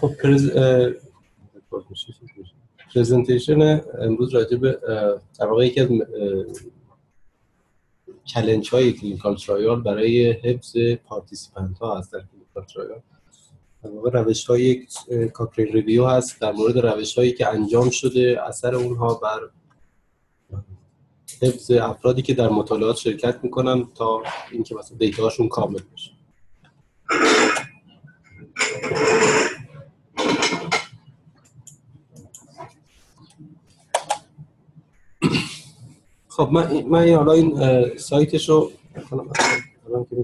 خب pres... presentation امروز راجع به در یکی از challenge های clinical trial برای حفظ participant ها هست در clinical trial در واقع روش های Cochrane review هست در مورد روش هایی که انجام شده اثر اونها بر حفظ افرادی که در مطالعات شرکت می‌کنن تا اینکه مثلا data هاشون کامل بشه. خب من من حالا این سایتش رو الان که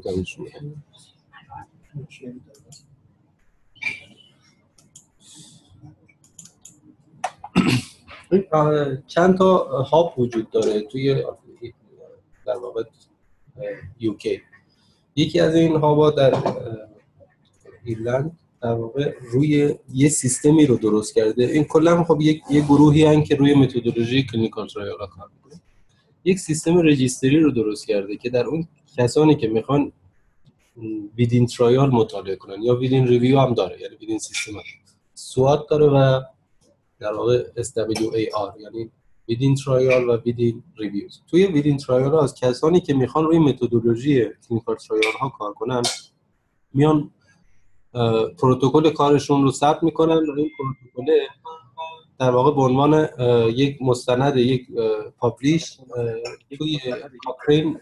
می‌تونم چند تا هاب وجود داره توی در واقع UK یکی از این hub ها در ایرلند در واقع روی یه سیستمی رو درست کرده. این کلا خب یک یه گروهی هن که روی methodology clinical trial کار می‌کنه. یک سیستم registry رو درست کرده که در اون کسانی که می‌خوان within trial مطالعه کنن یا within review هم داره یعنی within سیستم SWAT داره و در واقع SWAR یعنی within trial و within reviews توی within trial ها از کسانی که می‌خوان روی methodology clinical trial ها کار کنن میان protocol کارشون رو ثبت می‌کنن و این protocol در واقع به عنوان یک مستند یک publish توی Cochrane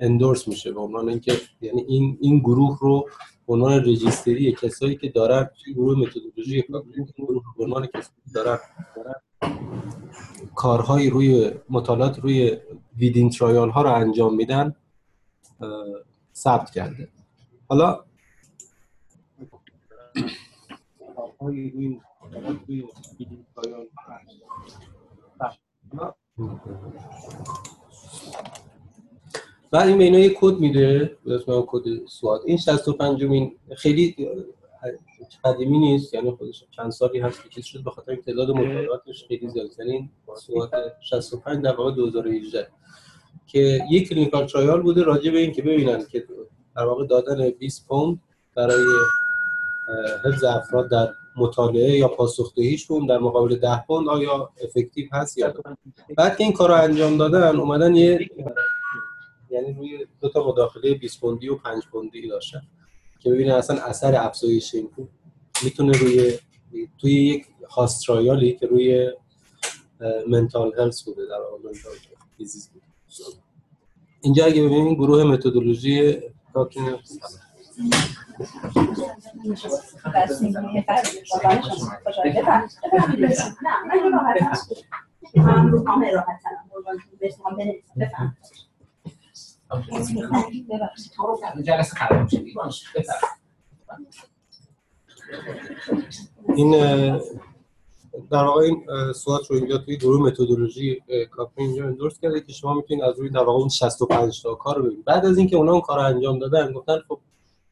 endorse میشه به عنوان اینکه یعنی این این گروه رو به عنوان registry کسایی که دارن گروه methodology Cochrane گروه به عنوان کسایی که دارن کارهایی روی مطالعات روی ویدین ترایال ها رو انجام میدن ثبت کرده. حالا بعد این به کد میده به اسم کد سواد. این 65 مین خیلی قدیمی نیست یعنی خودش چند سالی هست که چیز شد به خاطر تعداد مطالعاتش خیلی زیاد یعنی SWAT 65 در واقع 2018 که یک clinical trial بوده راجع به این که ببینن که در واقع دادن 20 پوند برای حفظ افراد در مطالعه یا پاسخدهیشون در مقابل ده پوند آیا effective هست یا بعد که این کار رو انجام دادن اومدن یه یعنی روی دو تا مداخله 20 پوندی و 5 پوندی داشتن که ببینن اصلا اثر افزایش این می‌تونه روی توی یک هاسترایالی که روی منتال هلس بوده در واقع منتال بوده. اینجا اگه ببینیم گروه متدولوژی این در واقع این SWAT رو اینجا توی گروه متدولوژی کافی اینجا endorse کرده که شما می‌تونید از روی در واقع اون 65 تا کار رو ببینید. بعد از اینکه اونا اون کار رو انجام دادن گفتن خب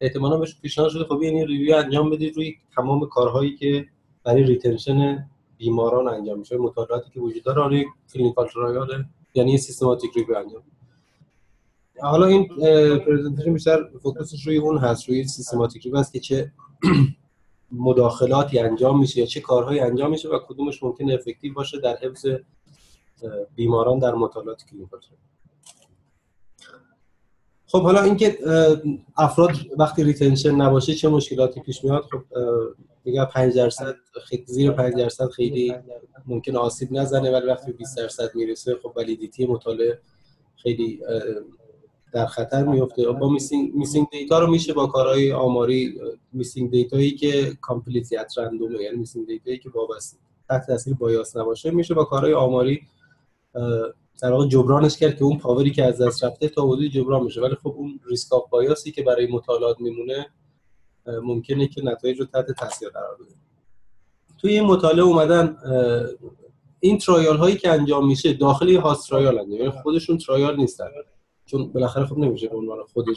احتمالاً بهش پیشنهاد شده خب این review انجام بدید روی تمام کارهایی که برای retention بیماران انجام میشه مطالعاتی که وجود داره روی clinical trial یعنی systematic review انجام. حالا این presentation بیشتر focus ش روی اون هست روی systematic review است که چه مداخلاتی انجام میشه یا چه کارهایی انجام میشه و کدومش ممکن effective باشه در حفظ بیماران در مطالعات clinical خب حالا اینکه افراد وقتی retention نباشه چه مشکلاتی پیش میاد؟ خب میگم 5 درصد خیلی زیر 5 درصد خیلی ممکن آسیب نزنه ولی وقتی 20 درصد می‌رسه خب validity مطالعه خیلی در خطر میفته. با missing missing data رو میشه با کارهای آماری missing data یی که completely at random یعنی missing data یی که وابسته تحت تاثیر bias نباشه میشه با کارهای آماری در واقع جبرانش کرد که اون power ی که از دست رفته تا حدودی جبران میشه ولی خب اون risk of bias ی که برای مطالعات میمونه ممکنه که نتایج رو تحت تاثیر قرار بده. توی این مطالعه اومدن این trial هایی که انجام میشه داخلی host trial انجام یعنی خودشون trial نیستن. چون بالاخره خب نمیشه به عنوان خودش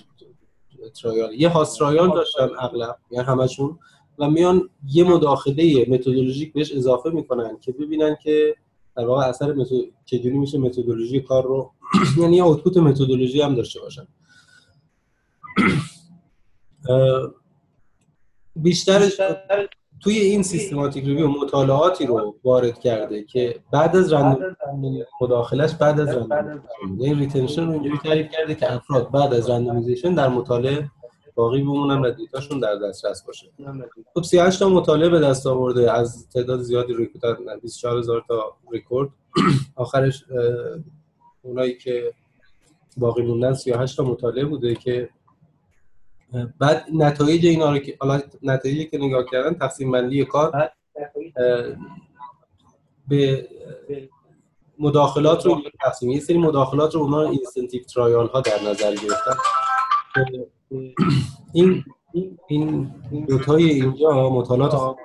ترایال یه هاست ترایال داشتن اغلب یعنی همشون و میان یه مداخله متدولوژیک بهش اضافه می‌کنن که ببینن که در واقع اثر چجوری میشه متدولوژی کار رو یعنی یه اوتپوت متدولوژی هم داشته باشن. بیشتر توی این سیستماتیک ریویو مطالعاتی رو وارد کرده که بعد از رندوم مداخلش بعد از random یعنی retention رو اینجوری تعریف کرده که افراد بعد از randomization در مطالعه باقی بمونن و data شون در دسترس باشه. خب 38 تا مطالعه به دست آورده. از تعداد زیادی ریکورد 24000 تا ریکورد. آخرش اونایی که باقی موندن 38 تا مطالعه بوده که بعد نتایج اینا رو که حالا نتایجی که نگاه کردن تقسیم بندی کار به مداخلات رو تقسیم. یه سری مداخلات رو اونا incentive trial ها در نظر گرفتن. این این دوتای اینجا مطالعات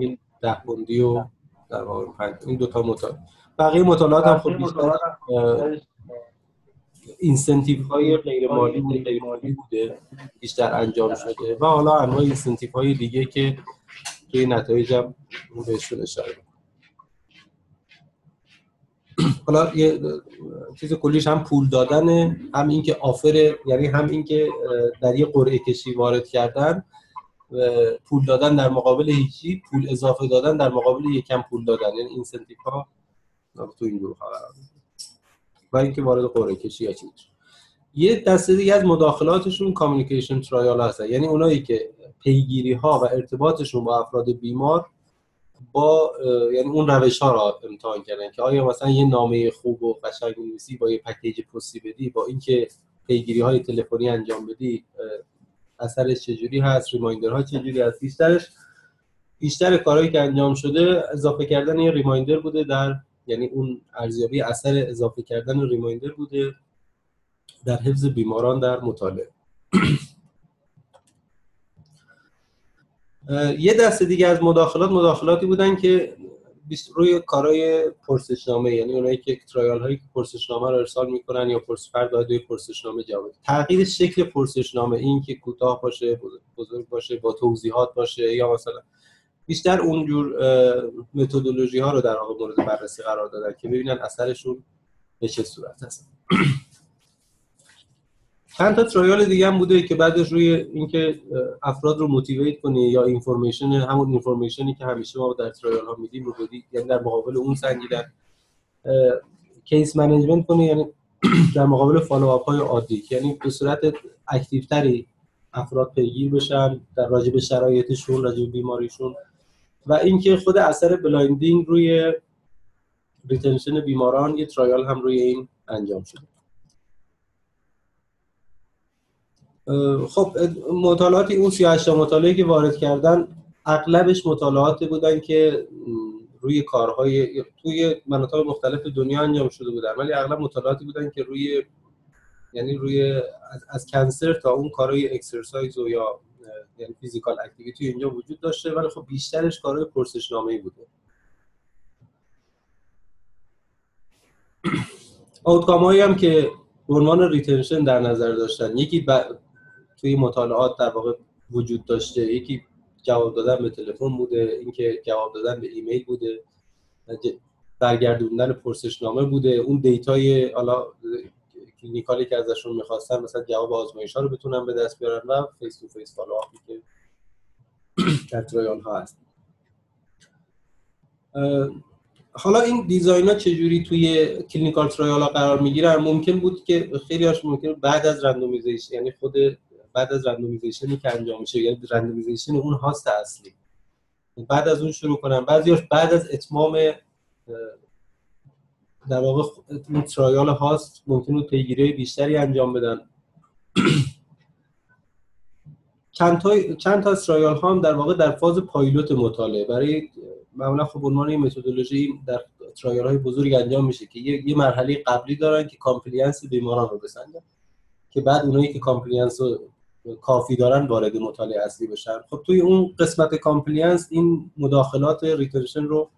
این ده بندی و در واقع این دوتا مطالعات. بقیه مطالعات هم خب بیشتر incentive های غیر مالی غیر مالی بوده بیشتر انجام شده. و حالا انواع incentive های دیگه که که نتایج هم بهشون اشاره حالا یه چیز کلیش هم پول دادن هم اینکه offer یعنی هم اینکه در یه قرعه کشی وارد کردن. پول دادن در مقابل هیچی پول اضافه دادن در مقابل یکم پول دادن. یعنی incentive ها تو این گروه قرار و اینکه وارد قرعه کشی یا چیز یه دسته دیگه از مداخلاتشون communication trial هستن. یعنی اونایی که پیگیری ها و ارتباطشون با افراد بیمار با یعنی اون روش ها را امتحان کردن که آیا مثلا یه نامه خوب و قشنگ نویسی با یه پکیج پستی بدی با اینکه پیگیری های تلفنی انجام بدی اثرش چجوری هست ریمایندر ها چجوری هست؟ بیشترش بیشتر کارهایی که انجام شده اضافه کردن یه ریمایندر بوده در یعنی اون ارزیابی اثر اضافه کردن ریمایندر بوده در حفظ بیماران در مطالعه. یه دسته دیگه از مداخلات مداخلاتی بودن که روی کارهای پرسشنامه یعنی اونایی که ترایال هایی که پرسشنامه رو ارسال می‌کنن یا پرس فرد باید پرسشنامه جواب تغییر شکل پرسشنامه این که کوتاه باشه بزرگ باشه با توضیحات باشه یا مثلا بیشتر اونجور متدولوژی ها رو در واقع مورد بررسی قرار دادن که ببینن اثرشون به چه صورت هست چند تا trial دیگه هم بوده که بعدش روی اینکه افراد رو motivate کنی یا information همون information ی که همیشه ما در trial ها میدیم رو بدی یعنی در مقابل اون سنجیدن case management کنی یعنی در مقابل follow up های عادی یعنی به صورت active تری افراد پیگیر بشن در راجع شرایطشون راجع بیماریشون. و اینکه خود اثر blinding روی retention بیماران یه trial هم روی این انجام شده. خب مطالعاتی اون 38 مطالعه که وارد کردن اغلبش مطالعات بودن که روی کارهای توی مناطق مختلف دنیا انجام شده بودن. ولی اغلب مطالعاتی بودن که روی یعنی روی از, از cancer تا اون کارهای exercise و یا یعنی physical activity اینجا وجود داشته. ولی خب بیشترش کارهای پرسشنامه بوده. outcome هایی هم که عنوان retention در نظر داشتن. یکی توی مطالعات در واقع وجود داشته. یکی جواب دادن به تلفن بوده اینکه جواب دادن به ایمیل بوده. برگردوندن پرسشنامه بوده. اون data ی حالا clinical ی که ازشون می‌خواستن مثلا جواب آزمایش ها رو بتونن به دست بیارن و face to face follow که در trial ها هست. حالا این design ها چجوری توی clinical trial ها قرار می‌گیرن؟ ممکن بود که خیلی هاش ممکن بعد از randomization یعنی خود بعد از randomization ی که انجام میشه یعنی randomization اون host اصلی. بعد از اون شروع کنم. بعضیاش بعد از اتمام در واقع این trial host ممکن بود پیگیری بیشتری انجام بدن. چند تا چند تا trial ها هم در واقع در فاز پایلوت مطالعه. برای معمولا خب عنوان متدولوژی در trial های بزرگ انجام میشه که یه, مرحله قبلی دارن که compliance بیماران رو بسنجن. که بعد اونایی که compliance رو کافی دارن وارد مطالعه اصلی بشن. خب توی اون قسمت compliance این مداخلات retention رو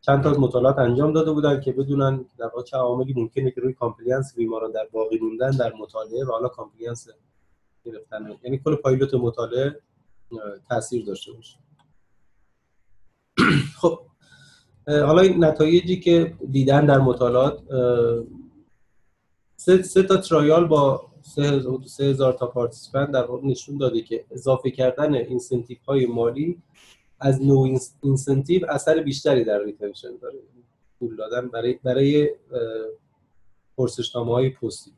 چند تا مطالعات انجام داده بودن که بدونن در واقع چه عواملی ممکنه که روی compliance بیماران در باقی موندن در مطالعه و حالا compliance گرفتن. یعنی کل پایلوت مطالعه تاثیر داشته باشه. خب حالا این نتایجی که دیدن در مطالعات سه, سه تا trial با سه هزار تا participant در واقع نشون داده که اضافه کردن incentive های مالی از no incentive اثر بیشتری در retention داره. پول دادن برای برای پرسشنامه های پستی.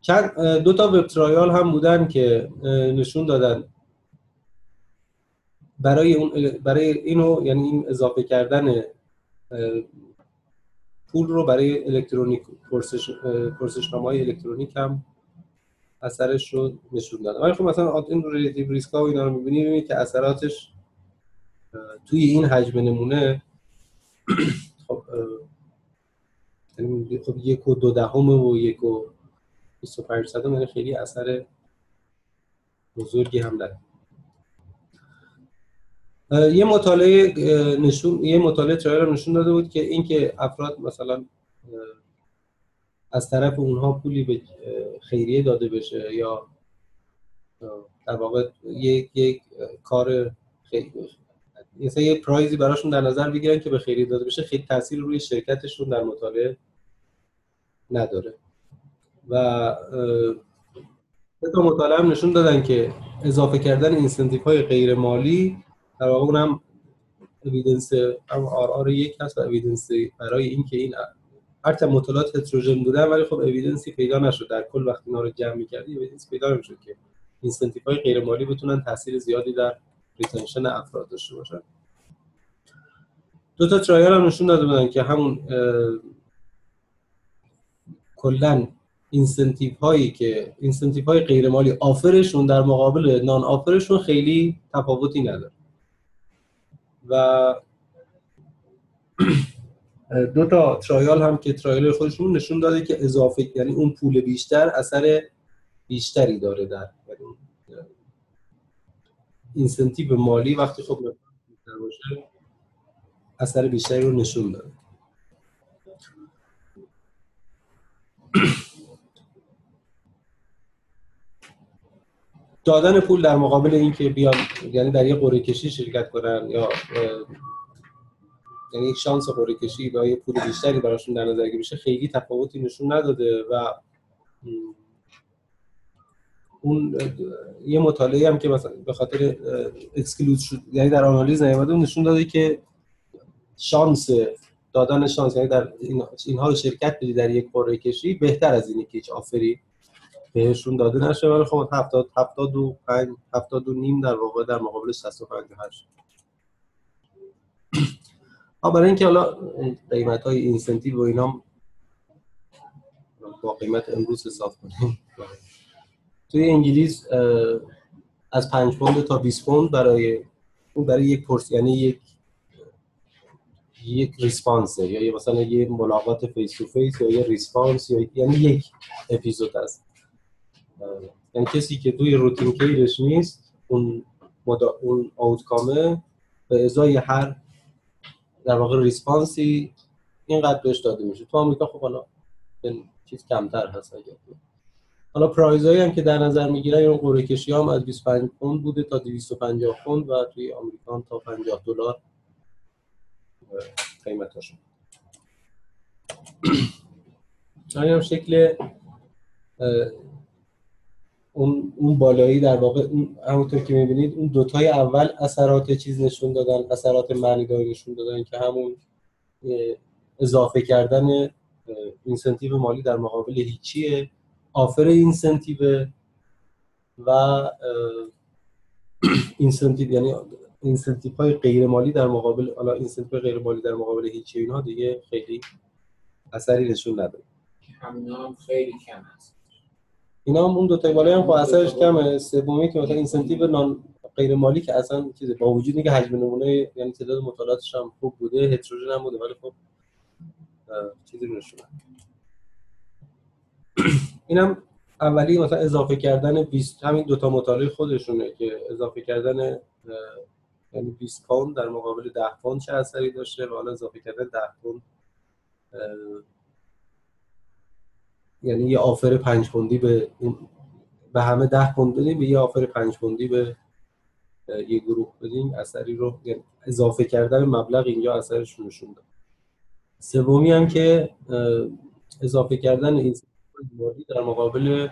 چند دو تا web trial هم بودن که نشون دادن برای اون برای اینو یعنی این اضافه کردن پول رو برای الکترونیک پرسش پرسشنامه های الکترونیک هم اثرش رو نشون دادن ولی خب مثلا این relative risk ها و اینا رو می‌بینید که اثراتش توی این حجم نمونه خب یعنی خب یک و دو دهم و یک و 25 صدم یعنی خیلی اثر بزرگی هم داره. یه مطالعه نشون یه مطالعه ترایل نشون داده بود که اینکه افراد مثلا از طرف اونها پولی به خیریه داده بشه یا در واقع یک یک کار خیلی مثلا یه prize ی براشون در نظر بگیرن که به خیریه داده بشه. خیلی تاثیر روی شرکتشون در مطالعه نداره. و تا مطالعه هم نشون دادن که اضافه کردن incentive های غیر مالی در واقع اونم evidence RR یک هست و evidence برای اینکه این هر مطالعات هتروژن بودن ولی خب evidence ی پیدا نشد. در کل وقتی اینا جمع می‌کردی evidence پیدا نمی‌شد که incentive های غیر مالی بتونن تاثیر زیادی در retention افراد داشته باشن. دو تا trial هم نشون داده بودن که همون کلا incentive هایی که incentive های غیر مالی offer شون در مقابل non-offer شون خیلی تفاوتی نداره. و دو تا ترایال هم که trial خودشون نشون داده که اضافه یعنی اون پول بیشتر اثر بیشتری داره در اینسنتیو مالی وقتی خب باشه اثر بیشتری رو نشون داده. دادن پول در مقابل اینکه بیان یعنی در یه قرعه کشی شرکت کنن یا یعنی شانس قرعه کشی با یه پول بیشتری براشون در نظر بشه خیلی تفاوتی نشون نداده و اون یه مطالعه هم که مثلا به خاطر اکسکلود شد یعنی در آنالیز نیامده نشون داده که شانس دادن شانس یعنی در اینها شرکت بدی در یک قرعه کشی بهتر از اینه که هیچ آفری بهشون داده نشه ولی خب 70 75 70 و نیم در واقع در مقابل 65 8 ها برای اینکه حالا قیمت های اینسنتیو و اینا با قیمت امروز حساب کنیم. توی انگلیس از 5 پوند تا 20 پوند برای برای یک پرس یعنی یک یک response یا مثلا یه ملاقات face to face یا یه response یا یعنی یک اپیزود است یعنی کسی که توی routine care ش نیست اون مدا... اون outcome ه به ازای هر در واقع ریسپانسی اینقدر بهش داده میشه. تو آمریکا خب حالا چیز کمتر هست اگر حالا پرایزایی هم که در نظر می‌گیرن اون قرعه کشی هم از 25 پوند بوده تا 250 پوند و توی آمریکا تا 50 دلار قیمتاشون هم شکل اون اون بالایی در واقع همونطور که می‌بینید اون دوتای اول اثرات چیز نشون دادن اثرات معنیداری نشون دادن که همون اضافه کردن incentive مالی در مقابل هیچیه. offer incentive و incentive یعنی incentive های غیر مالی در مقابل حالا incentive غیر مالی در مقابل هیچی اینها دیگه خیلی اثری نشون نداره همینا هم خیلی کم هست. اینا هم اون دو تا بالای هم خب اثرش کمه. سومی که مثلا incentive non غیر مالی که اصلا چیزه با وجود اینکه حجم نمونه یعنی تعداد مطالعاتش هم خوب بوده هتروژن هم بوده ولی خب چیزی نشون اینم اولی مثلا اضافه کردن 20 همین دو تا مطالعه خودشونه که اضافه کردن یعنی 20 پوند در مقابل 10 پوند چه اثری داشته و حالا اضافه کردن 10 پوند یعنی یه آفر 5 پوندی به به همه 10 پوند بدیم به یه آفر 5 پوندی به یه گروه بدیم. اثری رو یعنی اضافه کردن مبلغ اینجا اثرش نشون داد. سومی هم که اضافه کردن این مالی در مقابل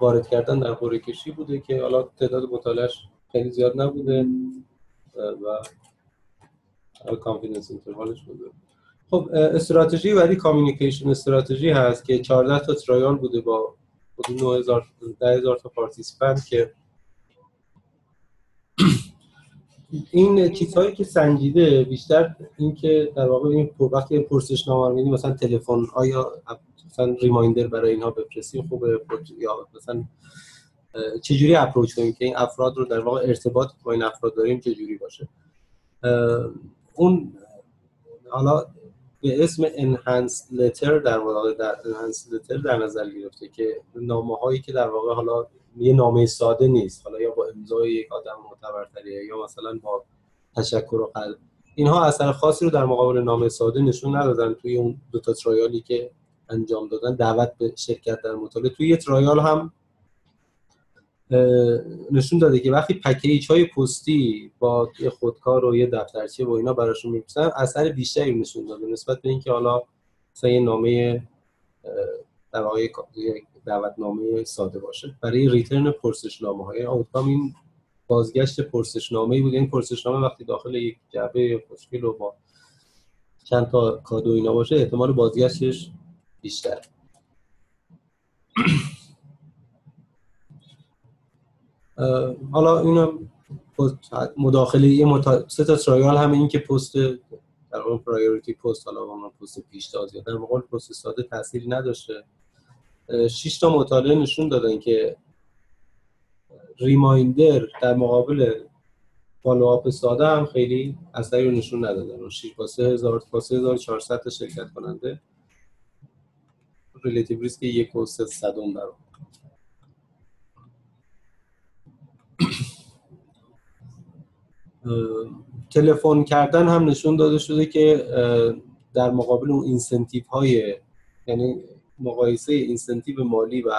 وارد کردن در قرعه کشی بوده که حالا تعداد مطالعه‌ش خیلی زیاد نبوده و confidence interval ش بوده. خب استراتژی برای communication استراتژی هست که 14 تا trial بوده با حدود 9000 10000 تا participant که این چیزهایی که سنجیده بیشتر این که در واقع این وقتی پرسش نامه رو مثلا تلفن آیا مثلا ریمایندر برای اینها بفرستیم خوبه؟ یا مثلا چجوری اپروچ کنیم که این افراد رو در واقع ارتباط با این افراد داریم چجوری باشه؟ اون حالا به اسم انهانس لتر در واقع در انهانس لتر در نظر گرفته که نامه هایی که در واقع حالا یه نامه ساده نیست حالا یا با امضای یک آدم معتبرتریه یا مثلا با تشکر و قلب. اینها اثر خاصی رو در مقابل نامه ساده نشون ندادن توی اون دو تا ترایالی که انجام دادن. دعوت به شرکت در مطالعه. توی یه ترایال هم نشون داده که وقتی پکیج های پستی با یه خودکار و یه دفترچه و اینا براشون میپسن اثر بیشتری نشون داده نسبت به اینکه حالا مثلا یه نامه در واقع دعوتنامه ساده باشه. برای ریترن پرسشنامه های آوتکام این بازگشت پرسشنامه ای بود. این پرسشنامه وقتی داخل یک جعبه خوشگل و با چند تا کادو اینا باشه احتمال بازگشتش بیشتر حالا اینا مداخله یه متا... سه تا ترایال هم این که پست در واقع priority post حالا اون پست پیشتاز یا در مقابل پست ساده تاثیری نداشته. شش تا مطالعه نشون دادن که reminder در مقابل follow-up ساده هم خیلی اثری رو نشون ندادن. و 6 با 3000 با 3400 تا شرکت کننده. relative risk یک و سه صدم در تلفن کردن هم نشون داده شده که در مقابل اون incentive های یعنی مقایسه incentive مالی و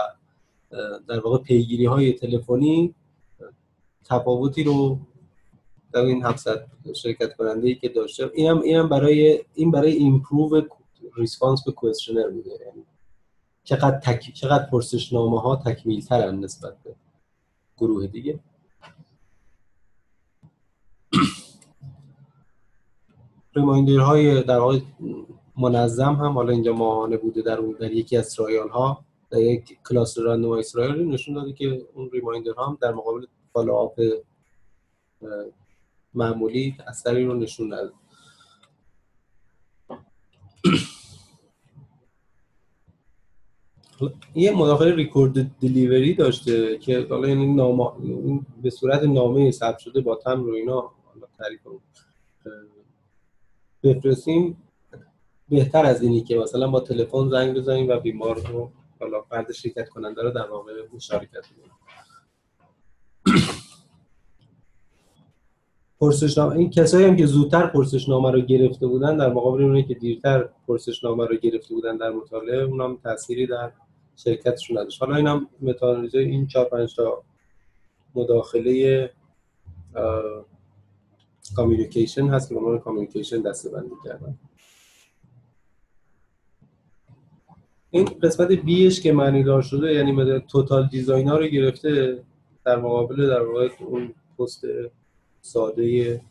در واقع پیگیری های تلفنی تفاوتی رو در این 700 شرکت کننده ای که داشته. اینم اینم برای این برای improve response به questionnaire بوده. یعنی چقدر تک... چقدر پرسشنامه ها تکمیل ترن نسبت به گروه دیگه. reminder های در واقع منظم هم حالا اینجا ماهانه بوده در اون در یکی از trial ها در یک cluster randomize trial نشون داده که اون reminder هم در مقابل follow-up معمولی اثری رو نشون نداد. یه مداخله ریکورد دلیوری داشته که حالا یعنی نام... به صورت نامه ثبت شده با تم رو اینا حالا تعریف بفرستیم. بهتر از اینی که مثلا با تلفن زنگ بزنیم و بیمار رو حالا فرد شرکت کننده رو در واقع مشارکت کنیم. پرسشنامه این کسایی هم که زودتر پرسشنامه رو گرفته بودن در مقابل اونایی که دیرتر پرسشنامه رو گرفته بودن در مطالعه اونم تأثیری در شرکتشون نداشت. حالا اینم متاآنالیزه این 4 5 تا مداخله communication هست که عنوان communication دسته بندی کردن. این قسمت بیش که معنی دار شده یعنی مدل total design رو گرفته در مقابل در واقع اون پست ساده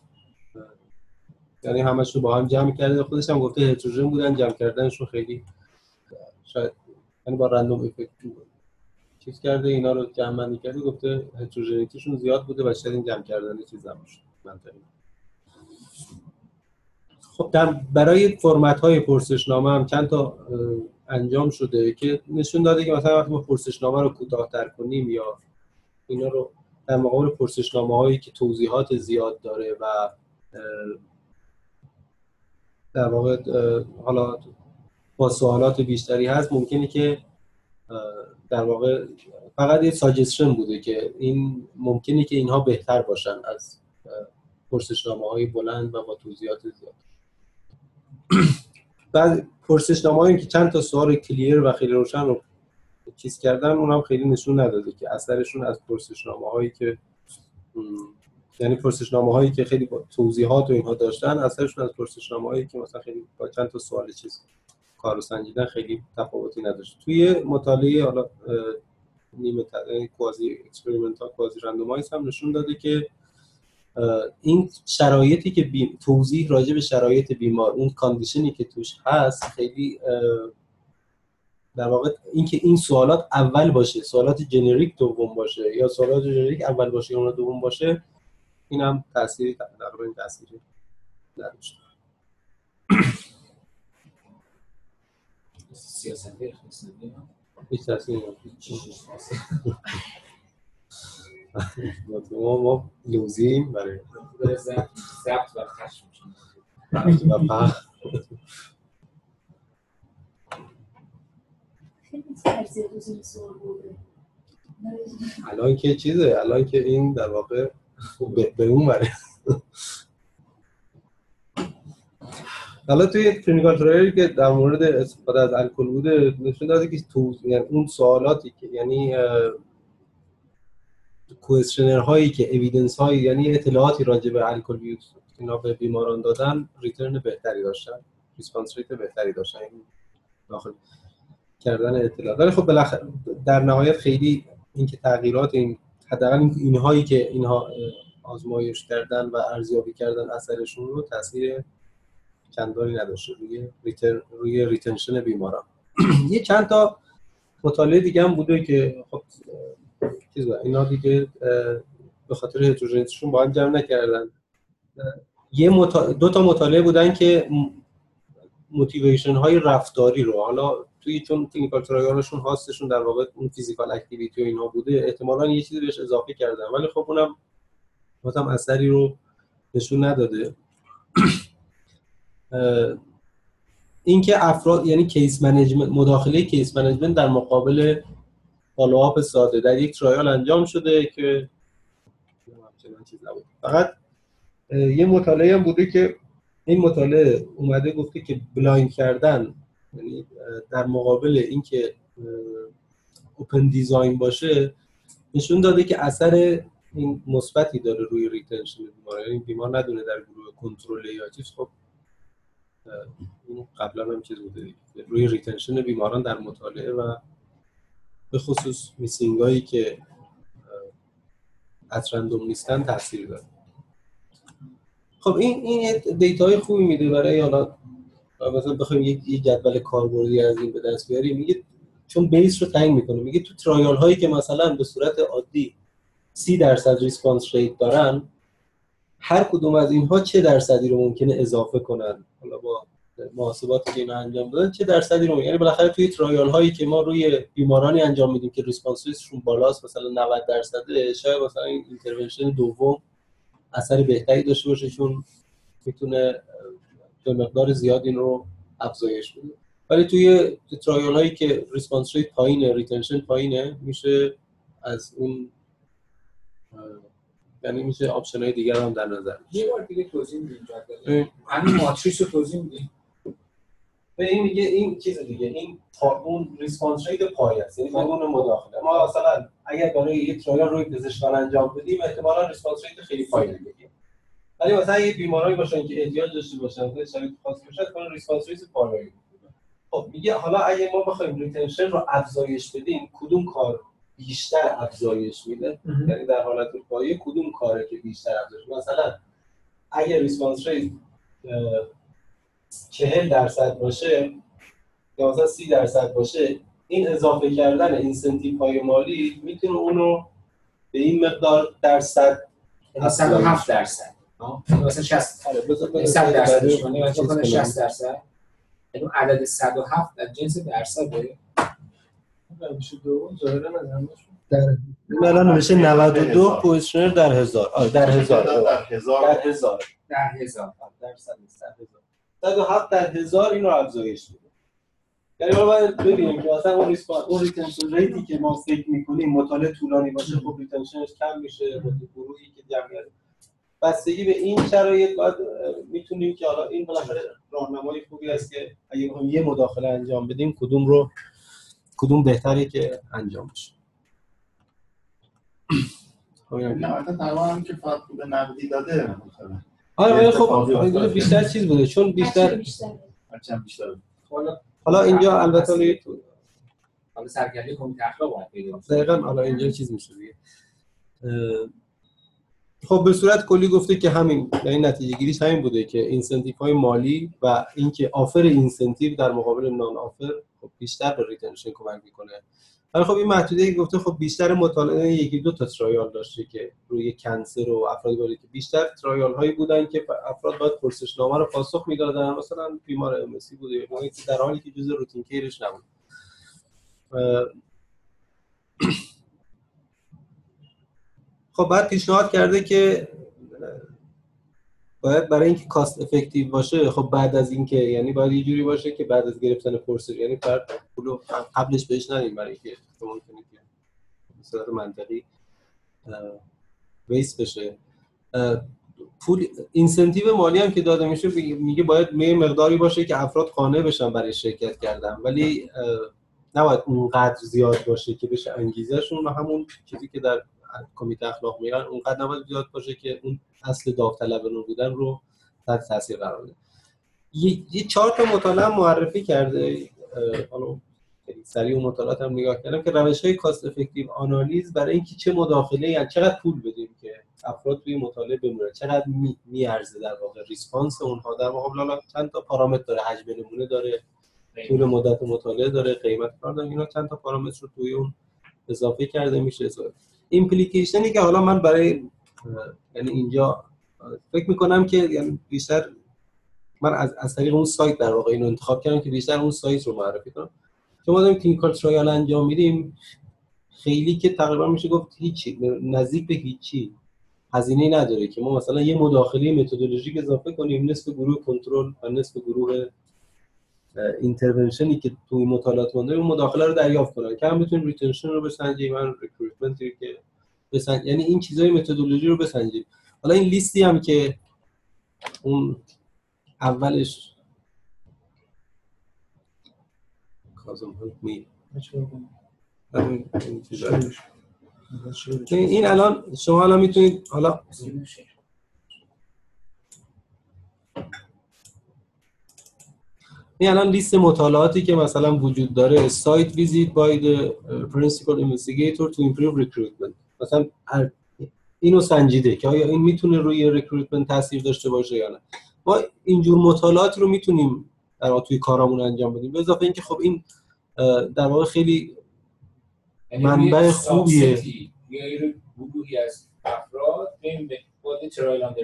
یعنی همش رو با هم جمع کرده خودش هم گفته هتروژن بودن جمع کردنشون خیلی شاید یعنی با رندوم افکت چیز کرده اینا رو جمع بندی کرده گفته هتروژنیتیشون زیاد بوده و شاید این جمع کردن چیز نباشه منطقی. خب در برای فرمت های پرسشنامه هم چند تا انجام شده که نشون داده که مثلا وقتی ما پرسشنامه رو کوتاه‌تر کنیم یا اینا رو در مقابل پرسشنامه هایی که توضیحات زیاد داره و در واقع حالا با سوالات بیشتری هست ممکنه که در واقع فقط یه ساجستشن بوده که این ممکنه که اینها بهتر باشن از پرسشنامه های بلند و با توضیحات زیاد. بعد پرسشنامه که چند تا سوال کلیر و خیلی روشن رو چیز کردن اونم خیلی نشون نداده که اثرشون از پرسشنامه هایی که یعنی پرسشنامه هایی که خیلی با توضیحات و اینها داشتن اثرشون از پرسشنامه هایی که مثلا خیلی با چند تا سوال چیز کار سنجیدن خیلی تفاوتی نداشت. توی مطالعه حالا نیمه quasi experiment ها quasi randomize هم نشون داده که این شرایطی که توضیح راجع به شرایط بیمار اون condition ی که توش هست خیلی در واقع اینکه این سوالات اول باشه سوالات generic دوم باشه یا سوالات generic اول باشه یا دوم باشه این هم تأثیری تقریبا تأثیری نداشت سیاست ما ما لوزیم برای ضبط و خشم الان که چیزه الان که این در واقع به اون بره. حالا توی clinical trial ی که در مورد استفاده از الکل بوده نشون داده که تو یعنی اون سوالاتی که یعنی questionnaire هایی که evidence هایی یعنی اطلاعاتی راجع به الکل اینا به بیماران دادن return بهتری داشتن response rate بهتری داشتن. داخل کردن اطلاعات. ولی خب بالاخره در نهایت خیلی اینکه تغییرات این حداقل این اینهایی که اینها آزمایش کردن و ارزیابی کردن اثرشون رو تاثیر چندانی نداشته روی return روی retention بیماران. یه چند تا مطالعه دیگه هم بوده که خب چیز اینا دیگه به خاطر heterogeneity شون با هم جمع نکردن. یه دو تا مطالعه بودن که motivation های رفتاری رو حالا توی چون clinical trial شون host شون در واقع اون physical activity و اینها بوده احتمالا یه چیزی بهش اضافه کردن. ولی خب اونم هم اثری رو نشون نداده. اینکه افراد یعنی case management مداخله case management در مقابل follow-up ساده. در یک trial انجام شده که فقط یه مطالعه هم بوده که این مطالعه اومده گفته که blind کردن یعنی در مقابل اینکه open design باشه نشون داده که اثر این مثبتی داره روی retention بیمار. یعنی بیمار ندونه در گروه کنترل یا چیز. خب این قبلا هم چیز بوده روی retention بیماران در مطالعه و به خصوص missing هایی که at random نیستن تاثیر داره. خب این این data های خوبی میده برای حالا مثلا بخوایم یک جدول کاربردی از این به دست بیاریم. میگه چون base رو تعیین می‌کنه. میگه تو trial هایی که مثلا به صورت عادی 30 درصد response rate دارن هر کدوم از اینها چه درصدی رو ممکنه اضافه کنن؟ حالا با محاسباتی که اینا انجام دادن چه درصدی رو؟ یعنی بالاخره توی trial هایی که ما روی بیمارانی انجام میدیم که response rate شون بالاست مثلا 90 درصده شاید مثلا این intervention دوم اثر بهتری داشته باشه چون می‌تونه به مقدار زیاد این رو افزایش بده. ولی توی trial هایی که response rate پایینه retention پایینه میشه از اون یعنی میشه option های دیگر هم در نظر یه بار دیگه توضیح میدیم همین ماتریس رو توضیح میدیم؟ به این میگه این چیز دیگه این اون response rate پایه است. یعنی اون مداخله ما مثلا اگر برای یک trial روی پزشکان انجام بدیم احتمالاً response rate خیلی پایینی بگیریم ولی مثلا یه بیمارایی باشن که احتیاج داشته باشن تا شرایط خاصی باشه کنن response rate بالایی خب میگه حالا اگه ما بخوایم retention رو افزایش بدیم کدوم کار بیشتر افزایش میده؟ یعنی در حالت پایه کدوم کاره که بیشتر افزایش مثلا اگر response rate 40 درصد باشه یا مثلا 30 درصد باشه این اضافه کردن incentive های مالی می‌تونه اونو به این مقدار درصد یعنی 107 درصد. مثلا 60 100 درصد. 60 درصد. یعنی عدد 107 در جنس درصده. میشه دو ظاهرا در الان نوشته 92 پوزیشنر در هزار. آره در هزار. در هزار. در هزار. در هزار. در صد هزار. 107 در هزار این رو افزایش میده. یعنی باید ببینیم که مثلا اون ریسپانس اون ریتنشن ریتی که ما فکر می‌کنیم مطالعه طولانی باشه خب ریتنشنش کم میشه با گروهی که جمعیت بستگی به این شرایط باید می‌تونیم که حالا این بالاخره راهنمای خوبی است که اگه بخوایم یه مداخله انجام بدیم کدوم رو کدوم بهتره که انجام بشه؟ نه تقریبا هم که فقط به نقدی داده آره ولی خب بیشتر چیز بوده چون بیشتر بیشتر. حالا حالا اینجا البته حالا سرکله کمیته اخلاق باید پیدا. دقیقا حالا اینجا چیز میشه دیگه. خب به صورت کلی گفته که همین یعنی نتیجه گیریش همین بوده که incentive های مالی و اینکه offer incentive در مقابل non-offer خب بیشتر به retention کمک می‌کنه. ولی خب این محدوده گفته خب بیشتر مطالعه یکی دو تا trial داشته که روی cancer و افراد بوده که بیشتر trial هایی بودن که افراد باید پرسشنامه رو پاسخ می‌دادن. مثلا بیمار MS ی بوده در حالی که جزء routine care ش نبود. خب بعد پیشنهاد کرده که باید برای اینکه cost effective باشه خب بعد از اینکه یعنی باید یه جوری باشه که بعد از گرفتن پرسش یعنی فرد پولو قبلش بهش ندیم برای اینکه تو ممکنه که منطقی waste بشه. پول incentive مالی هم که داده میشه میگه باید یه مقداری باشه که افراد قانع بشن برای شرکت کردن. ولی نباید اونقدر زیاد باشه که بشه انگیزشون و همون چیزی که در کمیته اخلاق میگن اونقدر نباید زیاد باشه که اون اصل داوطلبانه بودن رو تحت تاثیر قرار بده. یه, یه چهار تا مطالعه معرفی کرده حالا سریع اون مطالعات هم نگاه کردم که روش های کاست افکتیو آنالیز برای اینکه چه مداخله یعنی چقدر پول بدیم که افراد توی مطالعه بمونه چقدر می میارزه در واقع ریسپانس اونها. در مقابل حالا چند تا پارامتر داره حجم نمونه داره طول مدت مطالعه داره قیمت کار داره اینا چند تا پارامتر رو توی اون اضافه کرده میشه. implication ی که حالا من برای یعنی اینجا فکر می‌کنم که یعنی بیشتر من از, از طریق اون سایت در واقع اینو انتخاب کردم که بیشتر اون سایت رو معرفی کنم. چون ما داریم clinical trial انجام میدیم خیلی که تقریبا میشه گفت هیچی نزدیک به هیچی هزینه نداره که ما مثلا یه مداخله methodologic اضافه کنیم نصف گروه کنترل و نصف گروه اینترونشنی که توی مطالعات مونده اون مداخله رو دریافت کنن که هم بتونیم ریتنشن رو بسنجیم من ریکروتمنت که بسنج... یعنی این چیزای متدولوژی رو بسنجیم حالا این لیستی هم که اون اولش کازم می این الان شما الان می‌تونید حالا این الان لیست مطالعاتی که مثلا وجود داره سایت ویزیت بای the principal investigator to improve recruitment مثلا اینو سنجیده که آیا این می‌تونه روی recruitment تاثیر داشته باشه یا نه ما اینجور مطالعات رو می‌تونیم در واقع توی کارامون انجام بدیم به اضافه اینکه خب این اه، در واقع خیلی یعنی منبع خوبیه. یه گروهی از افراد به ترایل اندر.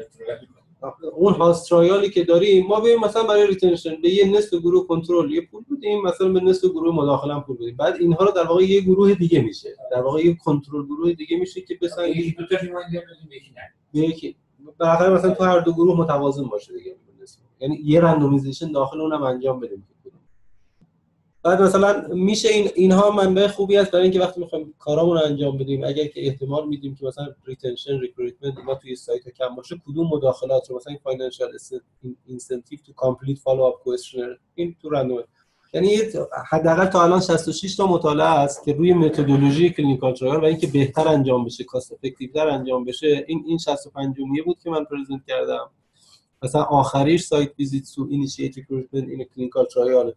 اون host trial ی که داریم ما بریم مثلا برای retention به یه نصف گروه کنترل یه پول بدیم مثلا به نصف گروه مداخله پول بدیم. بعد اینها رو در واقع یه گروه دیگه میشه. در واقع یه کنترل گروه دیگه میشه که بسنجیم یکی دو تا به یکی. مثلا تو هر دو گروه متوازن باشه دیگه. یعنی یه randomization داخل اونم انجام بدیم. بعد مثلا میشه این اینها منبع خوبی است برای اینکه وقتی می‌خوایم کارامون رو انجام بدیم اگر که احتمال میدیم که مثلا retention recruitment اینا توی سایت ها کم باشه کدوم مداخلات رو مثلا financial incentive to complete follow-up questionnaire این تو random یعنی حداقل تا الان 66 تا مطالعه است که روی متدولوژی clinical trial و اینکه بهتر انجام بشه cost effective انجام بشه. این این 65 جمعیه بود که من present کردم. مثلا آخریش site visit to initiate recruitment این clinical trial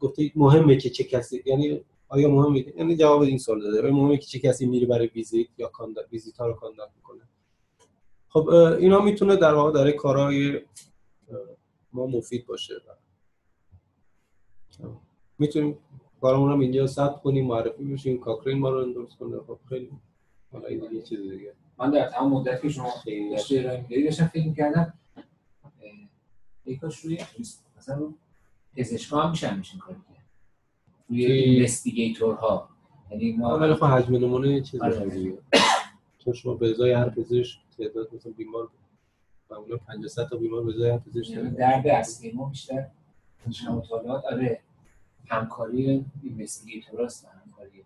گفته مهمه که چه کسی یعنی آیا مهمه که یعنی جواب این سوال داده. آیا مهمه که چه کسی میره برای ویزیت یا conduct ویزیت ها رو conduct می‌کنه. خب اینا می‌تونه در واقع برای کارهای ما مفید باشه. می‌تونیم کارمون رو اینجا ثبت کنیم معرفی بشیم کاکرین ما رو اندورس کنه. خب خیلی حالا این دیگه چیز دیگه. من در تمام مدت که شما خیلی داشته ارائه می‌دادی داشتم فکر می‌کردم یکاش روی مثلا پزشکا هم میشن میشین کار کرد. روی توی- اینوستیگیتورها یعنی ما ولی خب حجم نمونه چیز آره. دیگه. چون شما به ازای هر پزشک تعداد مثلا بیمار معمولا 50 100 تا بیمار به ازای هر پزشک یعنی. درد اصلی ما بیشتر مطالعات. آره. همکاری اینوستیگیتور هست همکاری.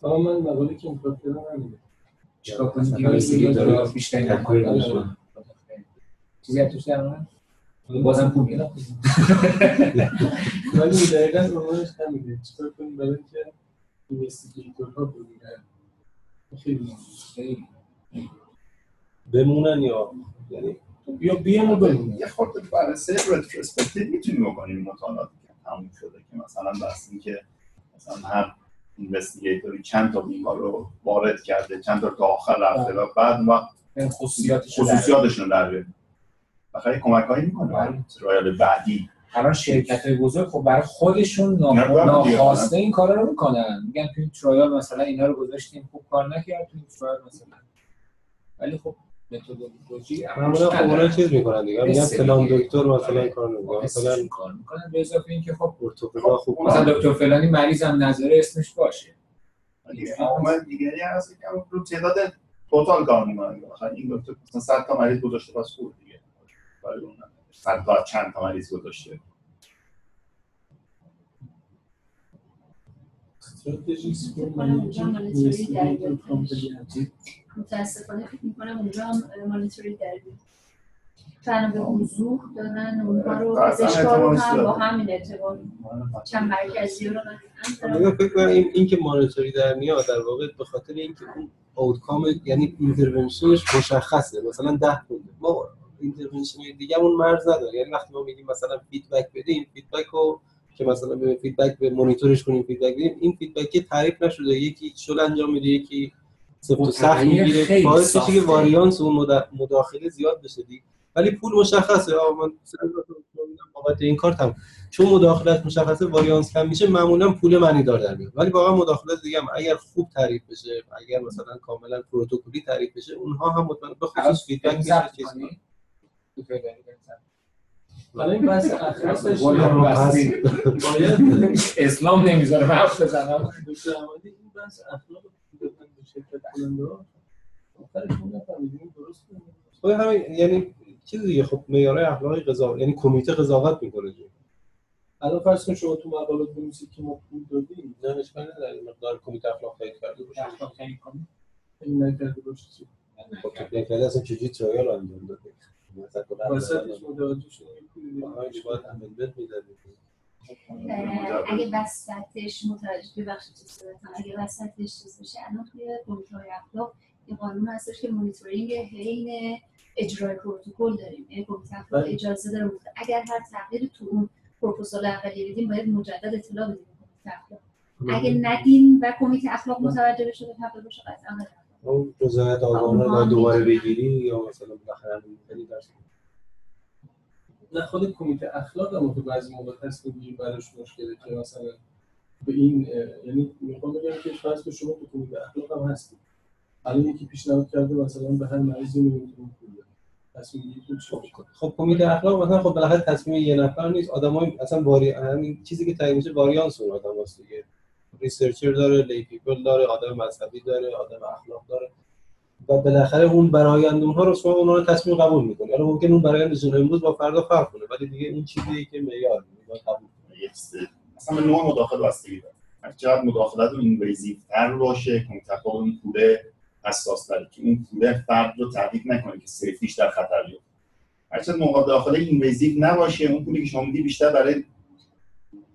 آه من مقاله که این کار کردم همینه. چیکار کنیم؟ که مثلا اینوستیگیتور بیشتر همکاری چیزی توش در؟ بازم پول میدم ولی دقیقاً عنوانش همینه. چیکار کنیم؟ برای اینکه investigator ها بمونن خیلی. بمونن یا یعنی یا بیان و بمونن. یه خورده بررسی retrospective می‌تونیم بکنیم مطالعات تموم شده که مثلا بس که مثلا هر investigator ی چند تا بیمار رو وارد کرده چند تا تا آخر رفته و بعد ما خصوصیاتش خصوصیاتشون رو در بخاطر کمک هایی می‌کنه. بله. trial بعدی. الان شرکت های بزرگ خب برای خودشون ناخواسته. این کارا رو می‌کنن. میگن تو این ترایال مثلا اینا رو گذاشتیم خوب کار نکرد تو این ترایال مثلا. ولی خب متدولوژی معمولا خب اونا چیز می‌کنن دیگه. میگن فلان. دکتر مثلا. این کار نمی‌کنه مثلا کار می‌کنن به اضافه اینکه خب ارتوپدا خوب مثلا دکتر فلانی مریض هم نظره اسمش باشه. دیگه عامل دیگری هست که رو تعداد توتال کار می‌کنن مثلا این دکتر مثلا 100 تا مریض گذاشته پس خوب دیگه ولی اون 100 تا چند تا مریض گذاشته. متاسفانه فکر می‌کنم اونجا هم مانیتوری داریم تنها به وضوح دارن اونها رو اصلا پزشکا رو هم با. همین ارتباط چند مرکزی رو من فکر کنم این, این که مانیتوری در میاد در واقع به خاطر اینکه اون آوتکام یعنی اینترونشنش مشخصه. مثلا 10 پونده. ما intervention دیگه اون مرز نداره. یعنی وقتی ما میگیم مثلا feedback بدیم feedback رو که مثلا به feedback به مانیتورش کنیم feedback بدیم این feedback تعریف نشده. یکی شل انجام میده یکی سفت و سخت می‌گیره. باعث میشه. که واریانس اون مدا- مداخله زیاد بشه دیگه. ولی پول مشخصه. آقا من بابت این کار تموم. چون مداخلت مشخصه واریانس کم میشه معمولا پول معنی دار در میاد. ولی واقعا مداخلات دیگه هم اگر خوب تعریف بشه اگر مثلا کاملا پروتکلی تعریف بشه اونها هم مطمئن به خصوص feedback میشه حالا این رو بستی. باید اسلام نمی‌ذاره حرف بزنم دکتر احمدی این بحث اخلاق شرکت کننده ها آخرش درست کنیم. خب همین یعنی چیز دیگه خب معیارهای اخلاقی قضاوت یعنی کمیته قضاوت می‌کنه دیگه الان فرض کن شما تو مقالات بنویسید که ما پول دادیم نه اشکالی نداره این مقدار کمیته اخلاق تایید کرده باشه اخلاق تعیین کنی؟ این نکرده باشه؟ خب تو اصلا چجوری trial انجام داده اگه وسطش متوجه ببخشید. اگه وسطش چیز بشه الان توی های اخلاق یه قانون هستش که مونیتورینگ حین اجرای پروتکل داریم یعنی کمیته اخلاق بله. اجازه داره. اگر هر تغییری تو اون پروپوزال اولیه دیدیم باید مجدد اطلاع بدیم کمیته اخلاق اگه ندیم و کمیته اخلاق متوجه بشه به تغییر بشه قطعا اون رضایت آگاهانه آها. باید دوباره بگیری یا مثلا بالاخره خیلی درس نه خود کمیته اخلاق هم تو بعضی موقع تصمیم گیری براش مشکله که مثلا به این یعنی می‌خوام بگم که فرض شما تو کمیته اخلاق هم هستید الان یکی پیشنهاد کرده مثلا به هر مریضی میلیون تومان پول میشه؟ خب کمیته اخلاق مثلا خب بالاخره تصمیم یه نفر نیست. آدمای اصلا واری همین چیزی که تعیین میشه واریانس اون آدم دیگه. researcher داره lay people داره آدم مذهبی داره آدم اخلاق داره. و بالاخره اون برآیند اونها رو شما اونها رو تصمیم قبول می‌کنی. حالا ممکن اون برآیندشون امروز با فردا فرق کنه ولی دیگه اون چیزی که معیار قبول به نوع مداخله بستگی داره. هر چقدر مداخلت invasive تر باشه کمیته اون پوله حساس تره که اون پوله فرد رو تحریک نکنه که safety ش در خطر بیفته. هر چقدر مداخله invasive نباشه اون پولی که شما میدی بیشتر برای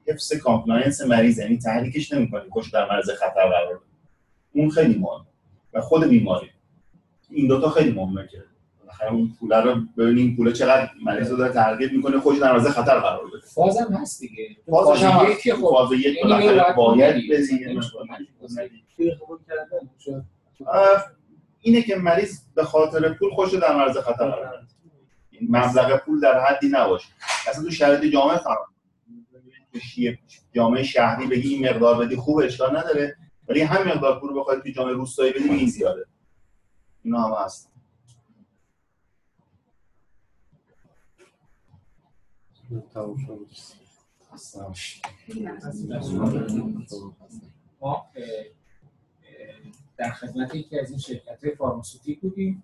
حفظ compliance مریض یعنی تحریکش نمی‌کنی. خودش در معرض خطر قرار بده اون خیلی مهمه. و خود بیماری. این دوتا خیلی مهمه که. بالاخره اون پوله رو ببینیم پوله چقدر مریض رو داره ترغیب می‌کنه خوش در معرض خطر قرار بده. فازم هست دیگه. فاز هم یکی خب. فاز یک یعنی بالاخره باید شاید. آه، اینه که مریض به خاطر پول خوش در معرض خطر قرار بده این مبلغ پول در حدی نباشه. اصلا تو شرایط جامعه فرق شیه- جامعه شهری بگی این مقدار بدی خوب اشکال نداره ولی هم مقدار پول رو بخوای تو جامعه روستایی بدی این زیاده. اینا هم هست. در خدمت یکی از این شرکت های فارماسوتیک بودیم